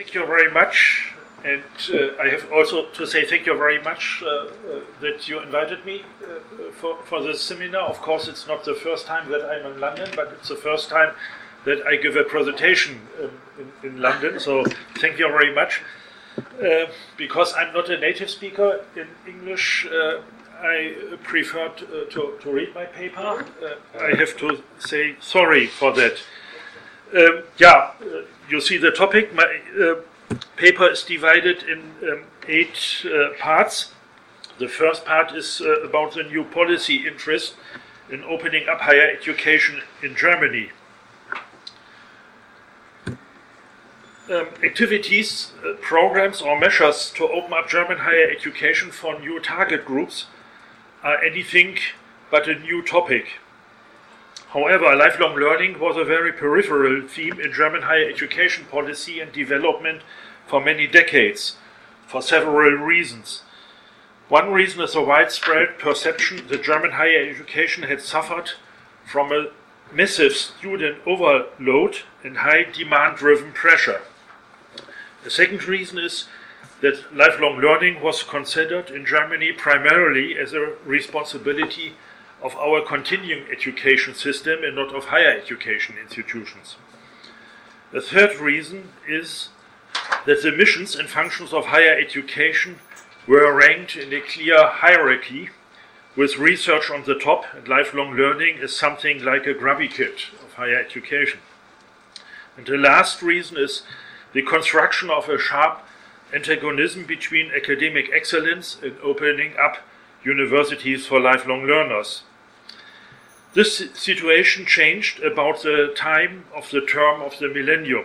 Thank you very much. And uh, I have also to say thank you very much uh, uh, that you invited me uh, for, for this seminar. Of course, it's not the first time that I'm in London, but it's the first time that I give a presentation um, in, in, London. So thank you very much. Uh, because I'm not a native speaker in English, uh, I prefer to, to, to, read my paper. I have to say sorry for that. Um, yeah, you see the topic. My paper is divided in um, eight uh, parts. The first part is uh, about the new policy interest in opening up higher education in Germany. Um, activities, uh, programs, or measures to open up German higher education for new target groups are anything but a new topic. However, lifelong learning was a very peripheral theme in German higher education policy and development for many decades, for several reasons. One reason is a widespread perception that German higher education had suffered from a massive student overload and high demand driven pressure. The second reason is that lifelong learning was considered in Germany primarily as a responsibility of our continuing education system and not of higher education institutions. The third reason is that the missions and functions of higher education were ranked in a clear hierarchy, with research on the top and lifelong learning is something like a grubby kit of higher education. And the last reason is the construction of a sharp antagonism between academic excellence and opening up universities for lifelong learners. This situation changed about the time of the term of the millennium.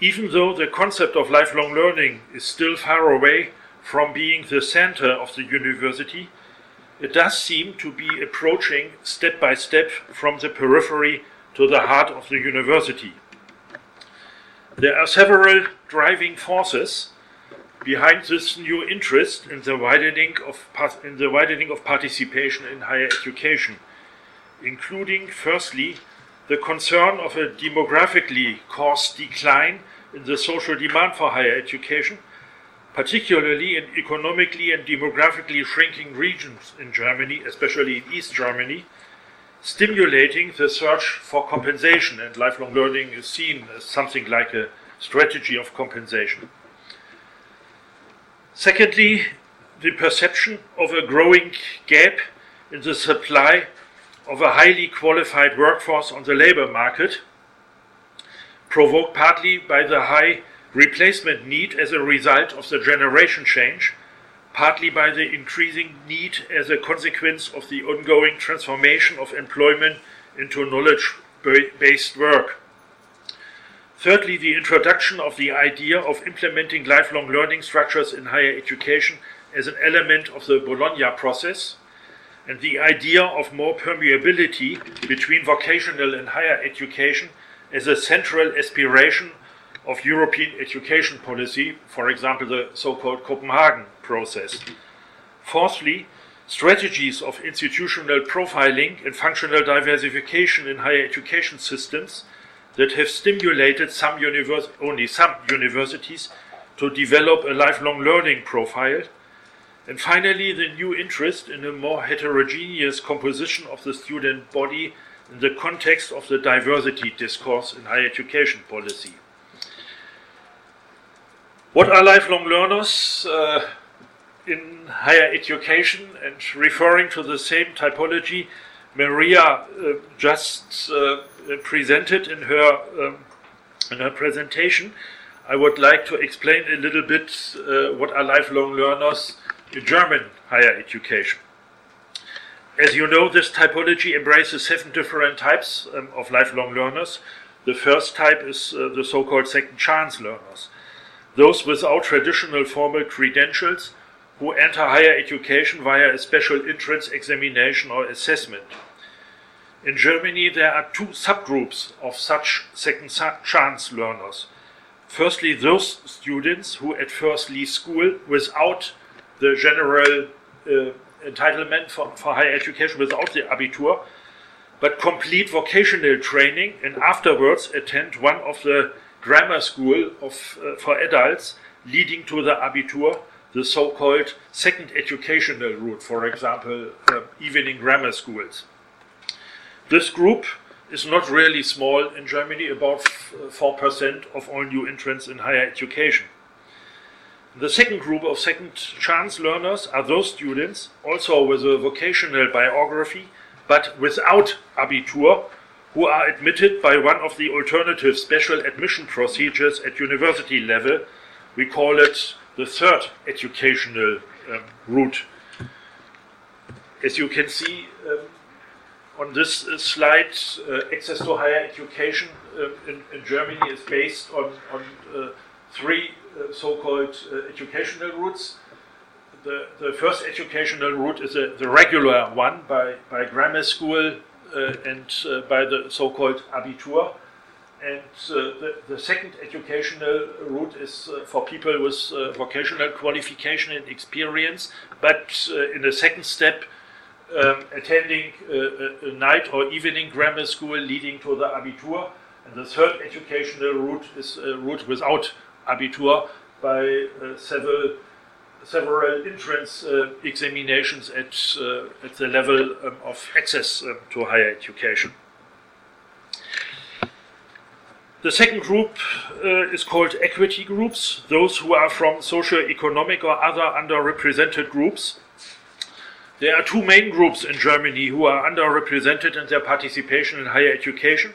Even though the concept of lifelong learning is still far away from being the center of the university, it does seem to be approaching step by step from the periphery to the heart of the university. There are several driving forces behind this new interest in the widening of, in the widening of participation in higher education including, firstly, the concern of a demographically caused decline in the social demand for higher education, particularly in economically and demographically shrinking regions in Germany, especially in East Germany, stimulating the search for compensation, and lifelong learning is seen as something like a strategy of compensation. Secondly, the perception of a growing gap in the supply of a highly qualified workforce on the labor market, provoked partly by the high replacement need as a result of the generation change, partly by the increasing need as a consequence of the ongoing transformation of employment into knowledge based work. Thirdly, the introduction of the idea of implementing lifelong learning structures in higher education as an element of the Bologna process and the idea of more permeability between vocational and higher education as a central aspiration of European education policy, for example, the so called Copenhagen process. Fourthly, strategies of institutional profiling and functional diversification in higher education systems that have stimulated some only some universities to develop a lifelong learning profile and finally, the new interest in a more heterogeneous composition of the student body in the context of the diversity discourse in higher education policy. What are lifelong learners uh, in higher education? And referring to the same typology Maria uh, just uh, presented in her, um, in her presentation, I would like to explain a little bit uh, what are lifelong learners German higher education. As you know, this typology embraces seven different types um, of lifelong learners. The first type is uh, the so called second chance learners, those without traditional formal credentials who enter higher education via a special entrance examination or assessment. In Germany, there are two subgroups of such second chance learners. Firstly, those students who at first leave school without the general uh, entitlement for, for higher education without the Abitur, but complete vocational training and afterwards attend one of the grammar school of, uh, for adults leading to the Abitur, the so called second educational route, for example, uh, evening grammar schools. This group is not really small in Germany, about 4% of all new entrants in higher education. The second group of second chance learners are those students, also with a vocational biography, but without Abitur, who are admitted by one of the alternative special admission procedures at university level. We call it the third educational um, route. As you can see um, on this uh, slide, uh, access to higher education uh, in, in, Germany is based on, on uh, three Uh, so-called uh, educational routes. The, the first educational route is a, the regular one by, by grammar school uh, and uh, by the so-called Abitur. And the, the, second educational route is for people with vocational qualification and experience, but in the second step, um, attending a, a, night or evening grammar school leading to the Abitur. And the third educational route is a route without Abitur by uh, several several entrance uh, examinations at, uh, at the level um, of access um, to higher education. The second group uh, is called equity groups, those who are from socio-economic or other underrepresented groups. There are two main groups in Germany who are underrepresented in their participation in higher education.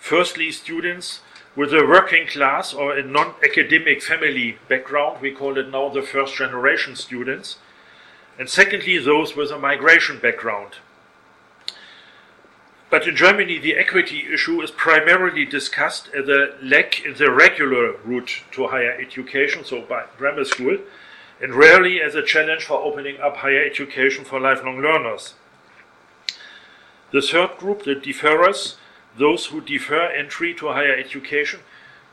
Firstly, students with a working class or a non academic family background, we call it now the first generation students, and secondly, those with a migration background. But in Germany, the equity issue is primarily discussed as a lack in the regular route to higher education, so by grammar school, and rarely as a challenge for opening up higher education for lifelong learners. The third group, the deferrers, those who defer entry to higher education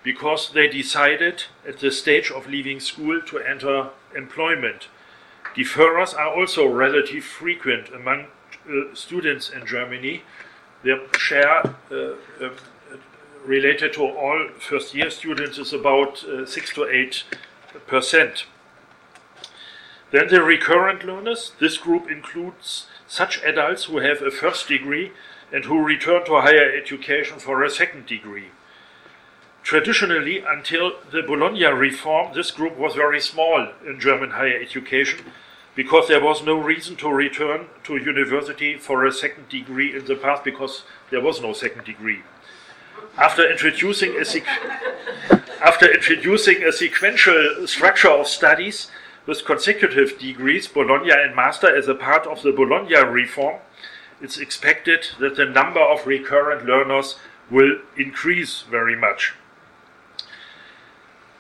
because they decided at the stage of leaving school to enter employment. Deferrers are also relatively frequent among uh, students in Germany. Their share uh, uh, related to all first year students is about uh, 6 to 8 percent. Then the recurrent learners, this group includes such adults who have a first degree and who return to higher education for a second degree. Traditionally, until the Bologna reform, this group was very small in German higher education because there was no reason to return to university for a second degree in the past because there was no second degree. After introducing a, after introducing a sequential structure of studies with consecutive degrees, Bachelor and Master, as a part of the Bologna reform, it's expected that the number of recurrent learners will increase very much.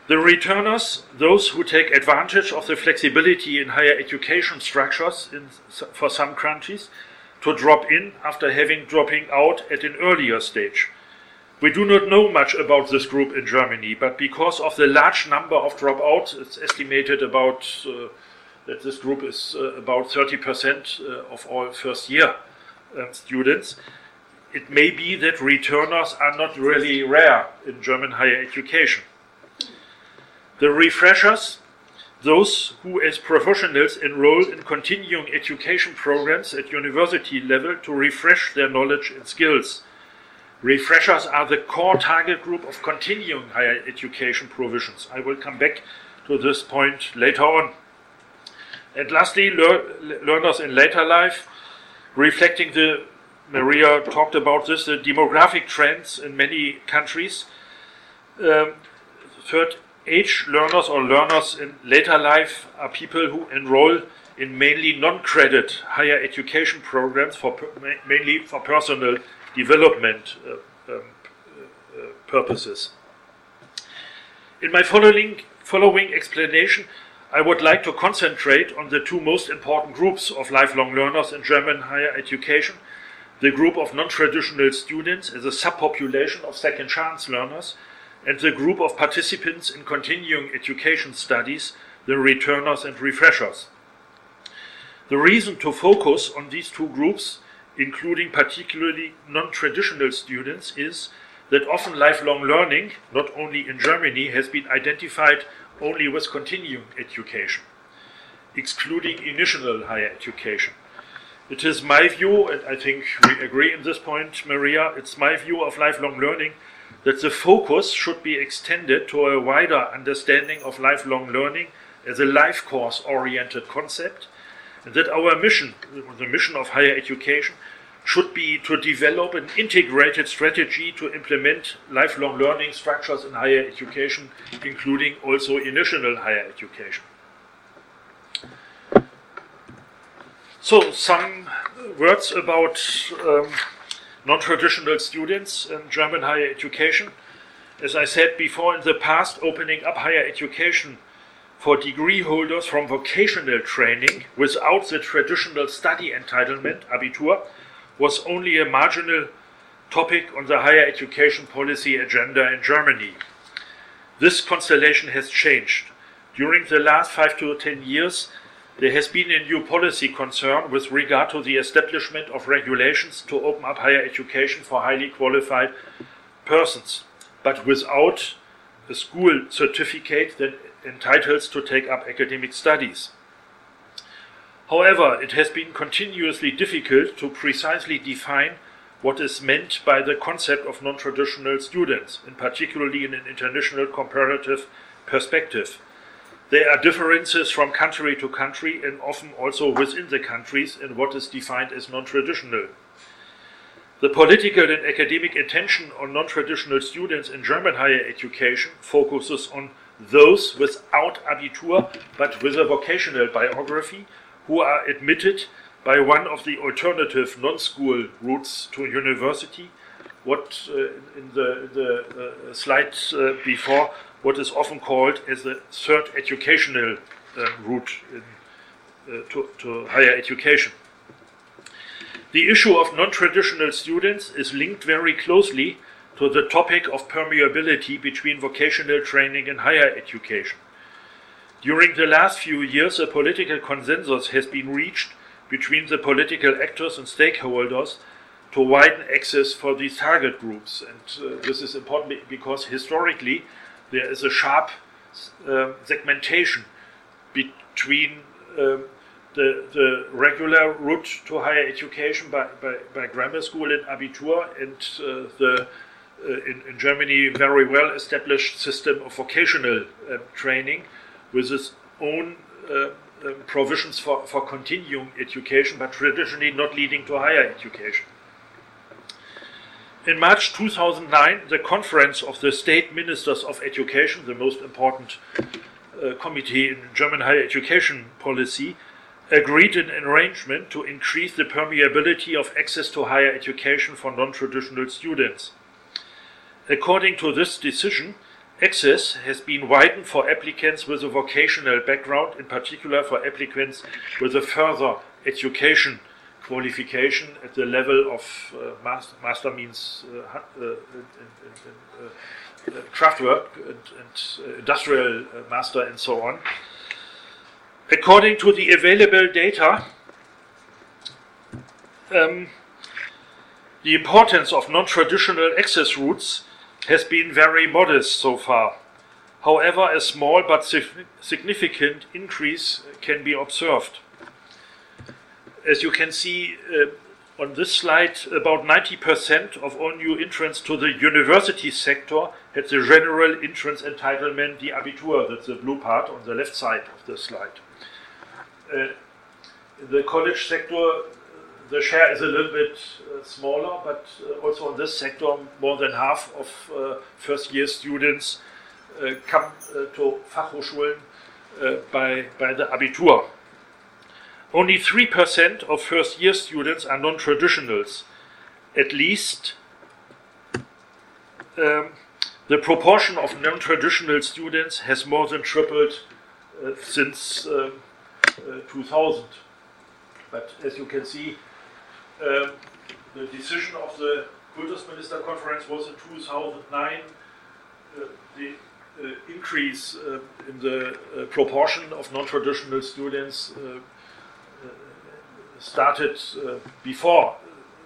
The returners, those who take advantage of the flexibility in higher education structures in, for some countries, to drop in after having dropping out at an earlier stage. We do not know much about this group in Germany, but because of the large number of dropouts, it's estimated about uh, that this group is uh, about 30% uh, of all first year uh, students, it may be that returners are not really rare in German higher education. The refreshers, those who as professionals enroll in continuing education programs at university level to refresh their knowledge and skills. Refreshers are the core target group of continuing higher education provisions. I will come back to this point later on. And lastly, lear learners in later life reflecting the Maria talked about this, the demographic trends in many countries. Um, third age learners or learners in later life are people who enroll in mainly non-credit higher education programs for mainly for personal development uh, um, uh, purposes. In my following following explanation, I would like to concentrate on the two most important groups of lifelong learners in German higher education the group of non traditional students as a subpopulation of second chance learners, and the group of participants in continuing education studies, the returners and refreshers. The reason to focus on these two groups, including particularly non traditional students, is that often lifelong learning, not only in Germany, has been identified only with continuing education, excluding initial higher education. It is my view, and I think we agree in this point, Maria, it's my view of lifelong learning that the focus should be extended to a wider understanding of lifelong learning as a life course oriented concept, and that our mission, the mission of higher education, should be to develop an integrated strategy to implement lifelong learning structures in higher education, including also initial higher education. So, some words about um, non traditional students in German higher education. As I said before, in the past, opening up higher education for degree holders from vocational training without the traditional study entitlement, Abitur, was only a marginal topic on the higher education policy agenda in Germany. This constellation has changed. During the last five to ten years, there has been a new policy concern with regard to the establishment of regulations to open up higher education for highly qualified persons, but without a school certificate that entitles to take up academic studies. However, it has been continuously difficult to precisely define what is meant by the concept of non traditional students, in particularly in an international comparative perspective. There are differences from country to country and often also within the countries in what is defined as non traditional. The political and academic attention on non traditional students in German higher education focuses on those without Abitur but with a vocational biography who are admitted by one of the alternative non school routes to university. What uh, in the, the uh, slide uh, before what is often called as the third educational uh, route in, uh, to, to higher education. The issue of non traditional students is linked very closely to the topic of permeability between vocational training and higher education. During the last few years, a political consensus has been reached between the political actors and stakeholders to widen access for these target groups. And uh, this is important because historically there is a sharp uh, segmentation between um, the, the regular route to higher education by, by, by grammar school and Abitur and uh, the uh, in, in, Germany very well established system of vocational uh, training with its own uh, um, provisions for, for continuing education, but traditionally not leading to higher education. In March 2009, the Conference of the State Ministers of Education, the most important uh, committee in German higher education policy, agreed an arrangement to increase the permeability of access to higher education for non traditional students. According to this decision, access has been widened for applicants with a vocational background, in particular for applicants with a further education qualification at the level of uh, master, master, means uh, uh, uh craftwork and, and industrial master and so on. According to the available data, um, the importance of non traditional access routes has been very modest so far. However, a small but significant increase can be observed as you can see uh, on this slide, about 90% of all new entrants to the university sector had the general entrance entitlement, the Abitur, that's the blue part on the left side of the slide. Uh, the college sector, the share is a little bit uh, smaller, but uh, also in this sector, more than half of uh, first year students come to Fachhochschulen by, by the Abitur. Only 3% of first year students are non traditionals. At least um, the proportion of non traditional students has more than tripled uh, since uh, uh, 2000. But as you can see, um, the decision of the Kultusminister Conference was in 2009. Uh, the uh, increase uh, in the proportion of non traditional students started uh, before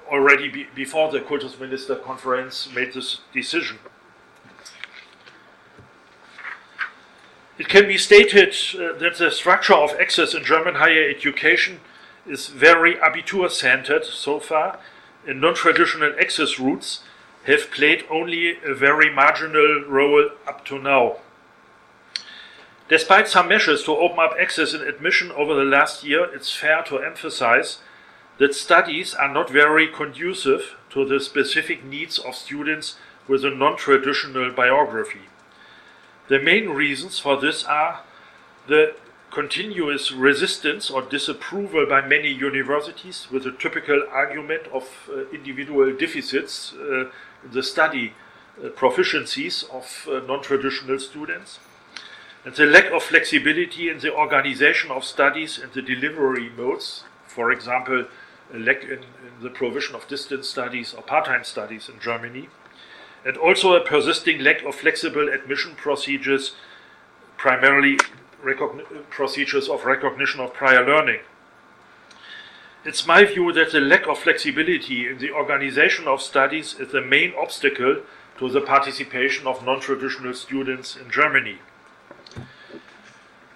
already be, before the Kultusminister conference made this decision. It can be stated uh, that the structure of access in German higher education is very Abitur centered so far, and non traditional access routes have played only a very marginal role up to now. Despite some measures to open up access and admission over the last year, it's fair to emphasize that studies are not very conducive to the specific needs of students with a non traditional biography. The main reasons for this are the continuous resistance or disapproval by many universities with a typical argument of uh, individual deficits uh, in the study uh, proficiencies of uh, non traditional students, and the lack of flexibility in the organization of studies and the delivery modes, for example, a lack in, in the provision of distance studies or part time studies in Germany, and also a persisting lack of flexible admission procedures, primarily procedures of recognition of prior learning. It's my view that the lack of flexibility in the organization of studies is the main obstacle to the participation of non traditional students in Germany.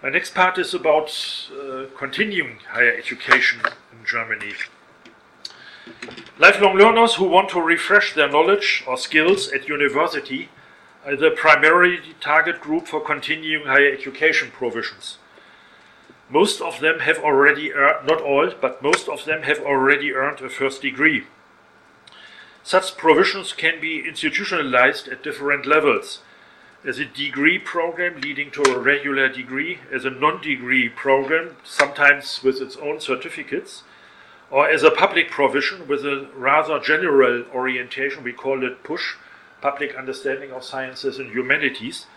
My next part is about uh, continuing higher education in Germany. Lifelong learners who want to refresh their knowledge or skills at university the primary target group for continuing higher education provisions. Most of them have already earned, not all, but most of them have already earned a first degree. Such provisions can be institutionalized at different levels as a degree program leading to a regular degree, as a non degree program, sometimes with its own certificates, or as a public provision with a rather general orientation, we call it PUSH, Public Understanding of Sciences and Humanities,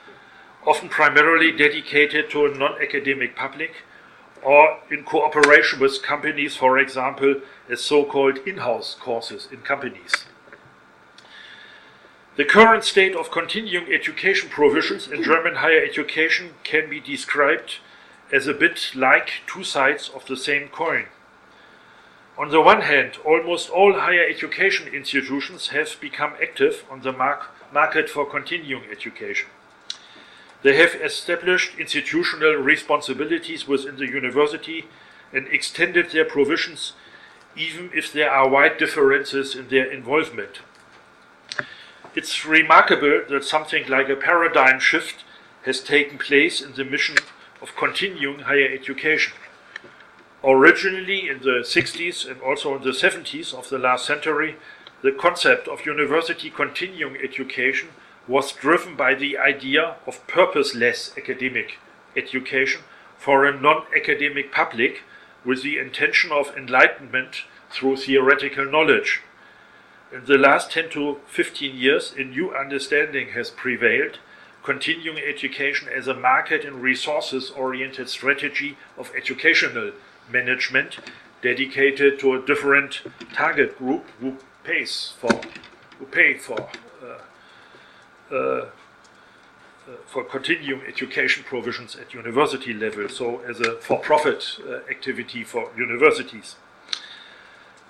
often primarily dedicated to a non academic public or in cooperation with companies, for example, as so called in house courses in companies. The current state of continuing education provisions in German higher education can be described as a bit like two sides of the same coin. On the one hand, almost all higher education institutions have become active on the market for continuing education. They have established institutional responsibilities within the university and extended their provisions, even if there are wide differences in their involvement. It's remarkable that something like a paradigm shift has taken place in the mission of continuing higher education. Originally, in the 60s and also in the 70s of the last century, the concept of university continuing education was driven by the idea of purposeless academic education for a non academic public with the intention of enlightenment through theoretical knowledge. In the last 10 to 15 years, a new understanding has prevailed continuing education as a market and resources oriented strategy of educational management dedicated to a different target group who pays for who pay for uh, uh, for continuing education provisions at university level, so as a for-profit uh, activity for universities.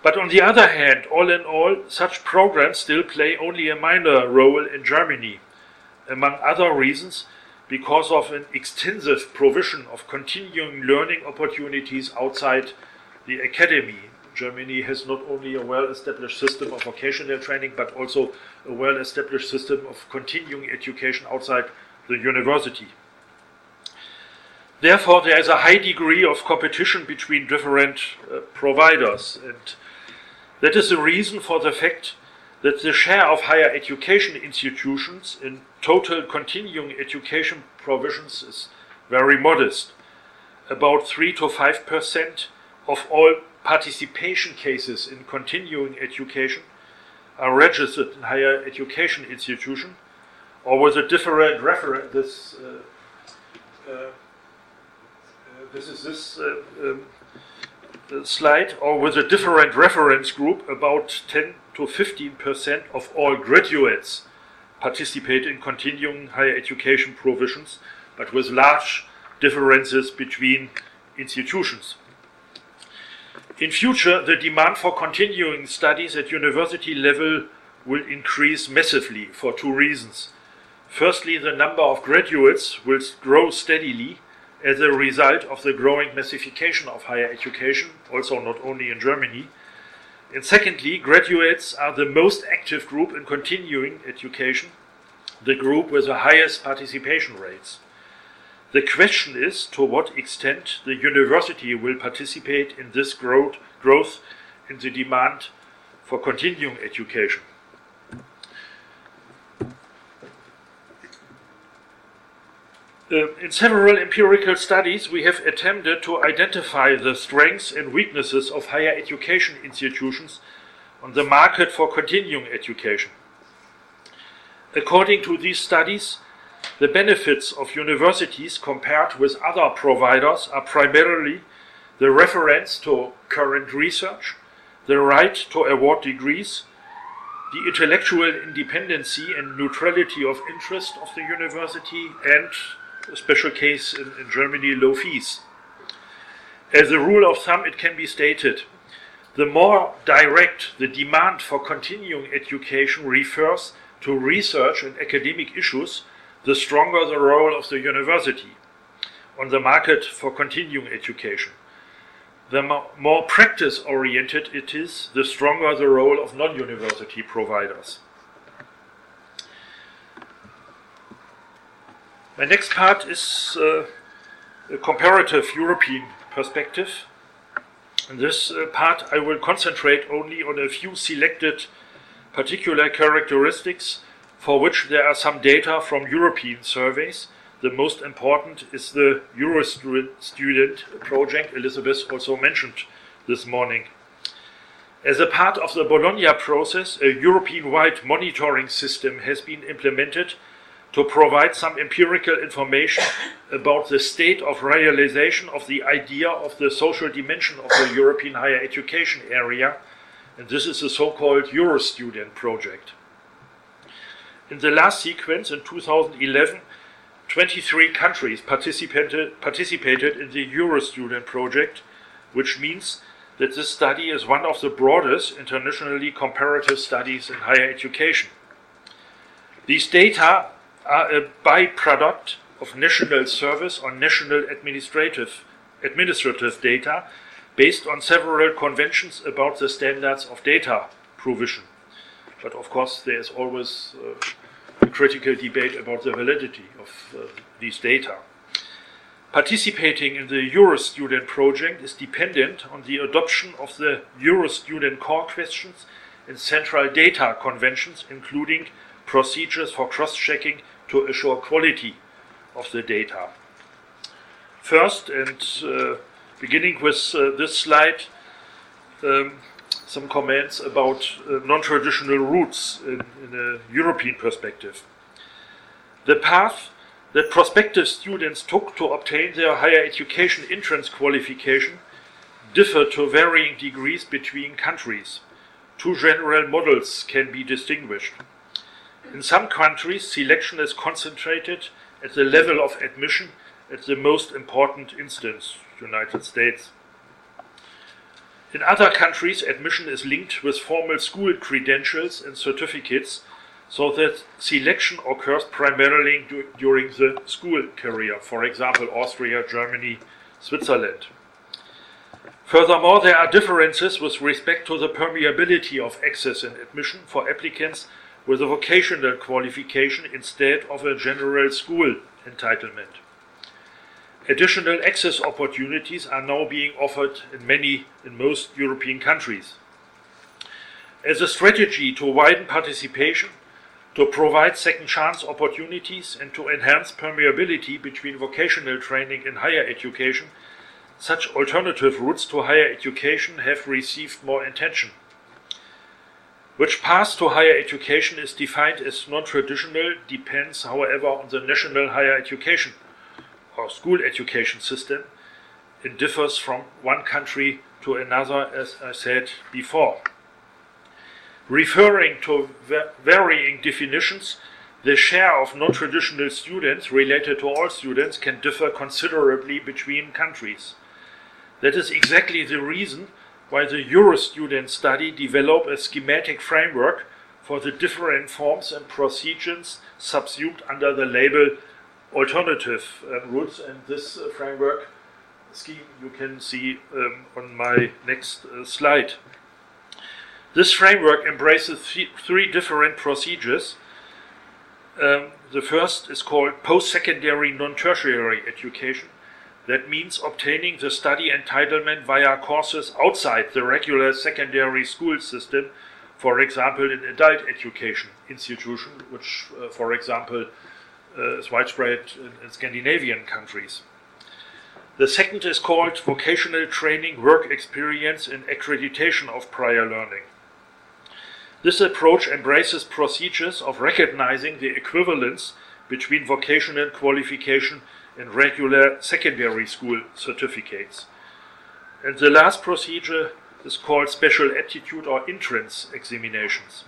But on the other hand, all in all, such programs still play only a minor role in Germany, among other reasons because of an extensive provision of continuing learning opportunities outside the academy. Germany has not only a well established system of vocational training, but also a well established system of continuing education outside the university. Therefore, there is a high degree of competition between different uh, providers, and that is the reason for the fact that the share of higher education institutions in total continuing education provisions is very modest. About 3 to 5 percent of all participation cases in continuing education are registered in higher education institution or with a different reference. This, uh, uh, uh, this is this uh, um, slide, or with a different reference group, about 10 to 15 percent of all graduates participate in continuing higher education provisions, but with large differences between institutions. In future, the demand for continuing studies at university level will increase massively for two reasons. Firstly, the number of graduates will grow steadily as a result of the growing massification of higher education, also not only in Germany. And secondly, graduates are the most active group in continuing education, the group with the highest participation rates. The question is to what extent the university will participate in this growth, growth in the demand for continuing education. Uh, in several empirical studies, we have attempted to identify the strengths and weaknesses of higher education institutions on the market for continuing education. According to these studies, the benefits of universities compared with other providers are primarily the reference to current research, the right to award degrees, the intellectual independency and neutrality of interest of the university, and a special case in, in Germany, low fees. As a rule of thumb, it can be stated the more direct the demand for continuing education refers to research and academic issues, the stronger the role of the university on the market for continuing education. The more practice oriented it is, the stronger the role of non university providers. My next part is uh, a comparative European perspective. In this uh, part, I will concentrate only on a few selected particular characteristics for which there are some data from European surveys. The most important is the Eurostudent project Elizabeth also mentioned this morning. As a part of the Bologna process, a European wide monitoring system has been implemented to provide some empirical information about the state of realization of the idea of the social dimension of the European higher education area and this is the so-called Eurostudent project. In the last sequence in 2011, 23 countries participated, participated in the Eurostudent project, which means that this study is one of the broadest internationally comparative studies in higher education. These data are a byproduct of national service or national administrative, administrative data based on several conventions about the standards of data provision. But of course, there is always uh, a critical debate about the validity of uh, these data. Participating in the Eurostudent project is dependent on the adoption of the Eurostudent core questions and central data conventions, including procedures for cross checking to assure quality of the data. First, and uh, beginning with uh, this slide, um, some comments about uh, non-traditional routes in, in, a European perspective. The path that prospective students took to obtain their higher education entrance qualification differ to varying degrees between countries. Two general models can be distinguished. In some countries, selection is concentrated at the level of admission at the most important instance, United States. In other countries, admission is linked with formal school credentials and certificates, so that selection occurs primarily du during the school career, for example, Austria, Germany, Switzerland. Furthermore, there are differences with respect to the permeability of access and admission for applicants with a vocational qualification instead of a general school entitlement. Additional access opportunities are now being offered in many, in most European countries. As a strategy to widen participation, to provide second chance opportunities, and to enhance permeability between vocational training and higher education, such alternative routes to higher education have received more attention. Which path to higher education is defined as non traditional depends, however, on the national higher education or school education system, it differs from one country to another, as I said before. Referring to varying definitions, the share of non traditional students related to all students can differ considerably between countries. That is exactly the reason while the Eurostudent study developed a schematic framework for the different forms and procedures subsumed under the label alternative uh, routes. And this uh, framework scheme you can see um, on my next uh, slide. This framework embraces th three different procedures. Um, the first is called post secondary non tertiary education. That means obtaining the study entitlement via courses outside the regular secondary school system, for example, in adult education institution, which, uh, for example, uh, is widespread in, in Scandinavian countries. The second is called vocational training, work experience, and accreditation of prior learning. This approach embraces procedures of recognizing the equivalence between vocational qualification and regular secondary school certificates. And the last procedure is called special aptitude or entrance examinations.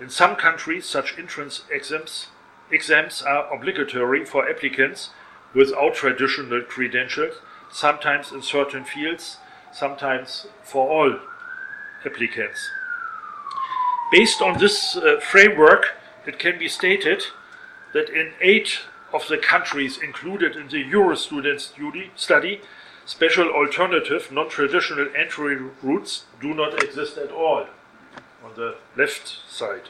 In some countries, such entrance exams, exams are obligatory for applicants without traditional credentials, sometimes in certain fields, sometimes for all applicants. Based on this uh, framework, it can be stated that in eight of the countries included in the Eurostudent study, study special alternative non-traditional entry routes do not exist at all on the left side.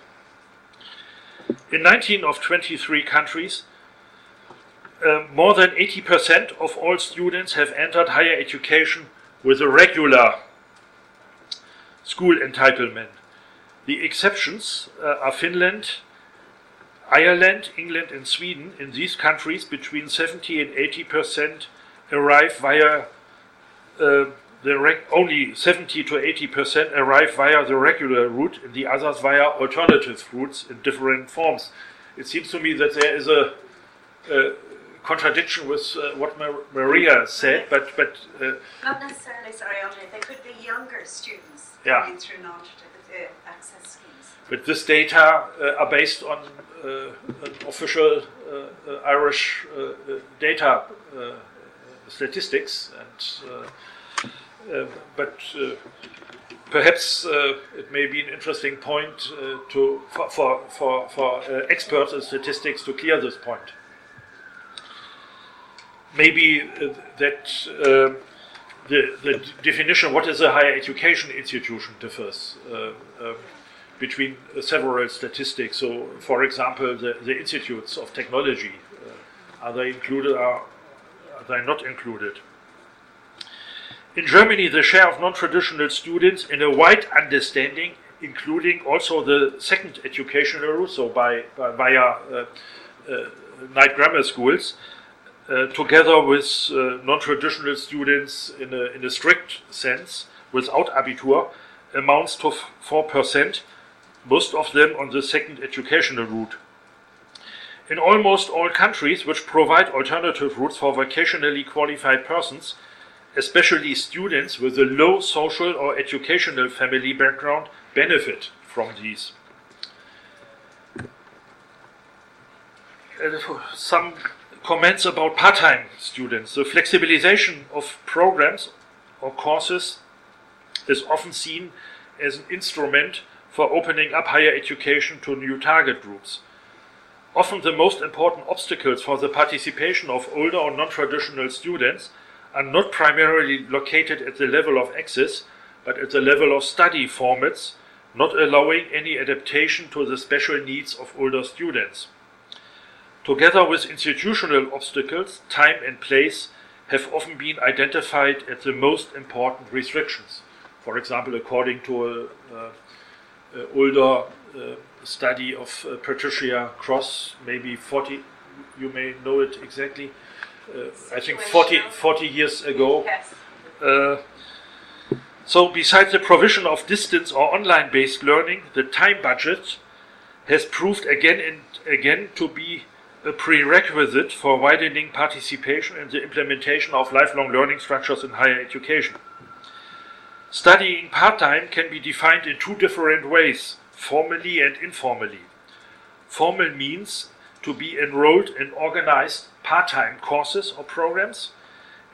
In 19 of 23 countries, uh, more than 80% of all students have entered higher education with a regular school entitlement. The exceptions uh, are Finland, Ireland, England, and Sweden. In these countries, between 70 and 80 percent arrive via uh, the only 70 to 80 percent arrive via the regular route, and the others via alternative routes in different forms. It seems to me that there is a, a contradiction with uh, what Mar- Maria said, but but uh, not necessarily. Sorry, Andrä. They could be younger students yeah. coming through non-traditional uh, access schemes. But this data uh, are based on uh, official uh, Irish data statistics, and but perhaps uh, it may be an interesting point uh, to for for for, for uh, experts in statistics to clear this point. Maybe that the the definition what is a higher education institution differs. Um, between uh, several statistics. So, for example, the, the institutes of technology uh, are they included? Are, are they not included? In Germany, the share of non-traditional students in a wide understanding, including also the second educational route, so by, by via uh, night grammar schools, uh, together with uh, non-traditional students in a, in a strict sense, without Abitur, amounts to 4%, most of them on the second educational route. In almost all countries which provide alternative routes for vocationally qualified persons, especially students with a low social or educational family background, benefit from these. Some comments about part time students. The flexibilization of programs or courses is often seen as an instrument for opening up higher education to new target groups. Often the most important obstacles for the participation of older or non-traditional students are not primarily located at the level of access, but at the level of study formats, not allowing any adaptation to the special needs of older students. Together with institutional obstacles, time and place have often been identified as the most important restrictions. For example, according to a, older uh, study of uh, Patricia Cross, maybe 40, you may know it exactly, I think 40, 40 years ago. Yes. So, besides the provision of distance or online based learning, the time budget has proved again and again to be a prerequisite for widening participation in the implementation of lifelong learning structures in higher education. Studying part time can be defined in two different ways formally and informally. Formal means to be enrolled in organized part time courses or programs.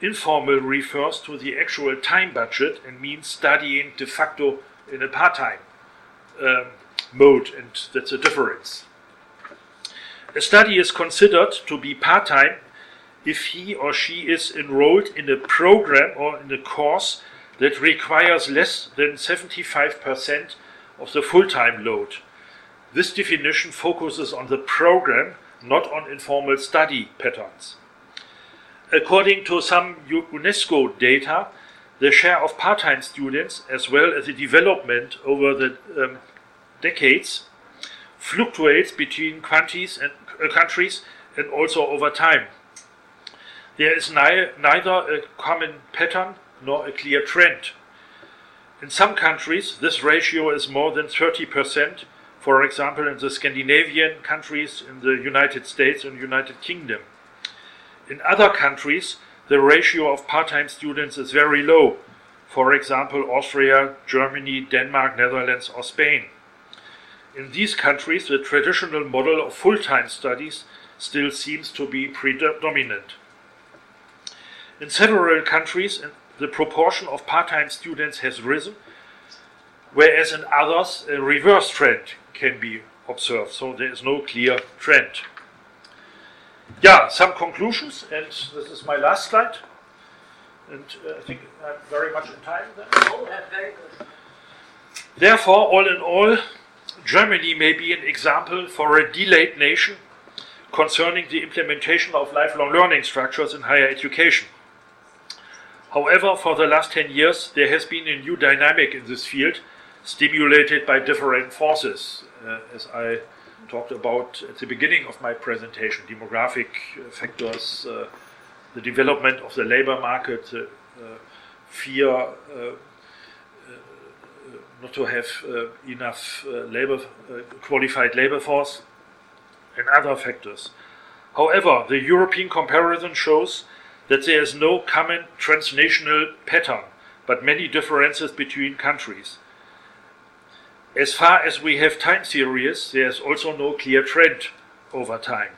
informal refers to the actual time budget and means studying de facto in a part time um, mode, and that's a difference. A study is considered to be part time if he or she is enrolled in a program or in a course that requires less than 75% of the full time load. This definition focuses on the program, not on informal study patterns. According to some UNESCO data, the share of part time students, as well as the development over the um, decades, fluctuates between countries and, uh, countries and also over time. There is ni- neither a common pattern nor a clear trend. In some countries, this ratio is more than 30%, for example, in the Scandinavian countries, in the United States and United Kingdom. In other countries, the ratio of part time students is very low, for example, Austria, Germany, Denmark, Netherlands, or Spain. In these countries, the traditional model of full time studies still seems to be predominant. In several countries, the proportion of part time students has risen, whereas in others, a reverse trend can be observed. So there is no clear trend. Yeah, some conclusions, and this is my last slide. And uh, I think I'm very much in time then. Oh, very good. Therefore, all in all, Germany may be an example for a delayed nation concerning the implementation of lifelong learning structures in higher education. However, for the last 10 years, there has been a new dynamic in this field, stimulated by different forces, uh, as I talked about at the beginning of my presentation demographic uh, factors, uh, the development of the labor market, the uh, fear uh, uh, not to have enough labor, qualified labor force, and other factors. However, the European comparison shows that there is no common transnational pattern, but many differences between countries. As far as we have time series, there is also no clear trend over time.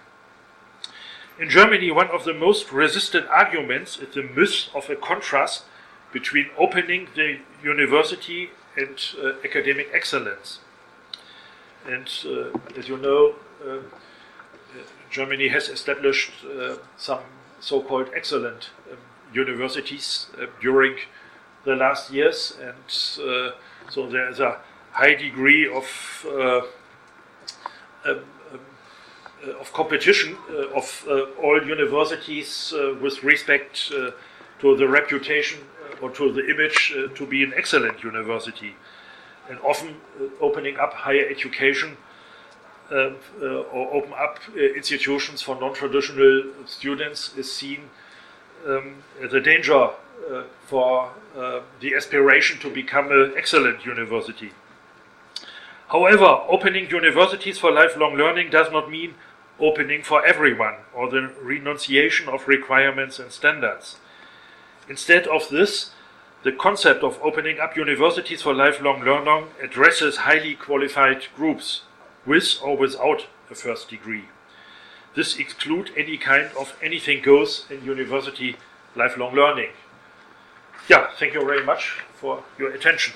In Germany, one of the most resisted arguments is the myth of a contrast between opening the university and uh, academic excellence. And uh, as you know, uh, Germany has established uh, some so-called excellent um, universities uh, during the last years, and uh, so there is a high degree of uh, um, um, of competition of all universities with respect to the reputation or to the image to be an excellent university, and often opening up higher education or open up uh, institutions for non-traditional students is seen um, as a danger uh, for the aspiration to become an excellent university. However, opening universities for lifelong learning does not mean opening for everyone or the renunciation of requirements and standards. Instead of this, the concept of opening up universities for lifelong learning addresses highly qualified groups with or without a first degree. This excludes any kind of anything goes in university lifelong learning. Yeah, thank you very much for your attention.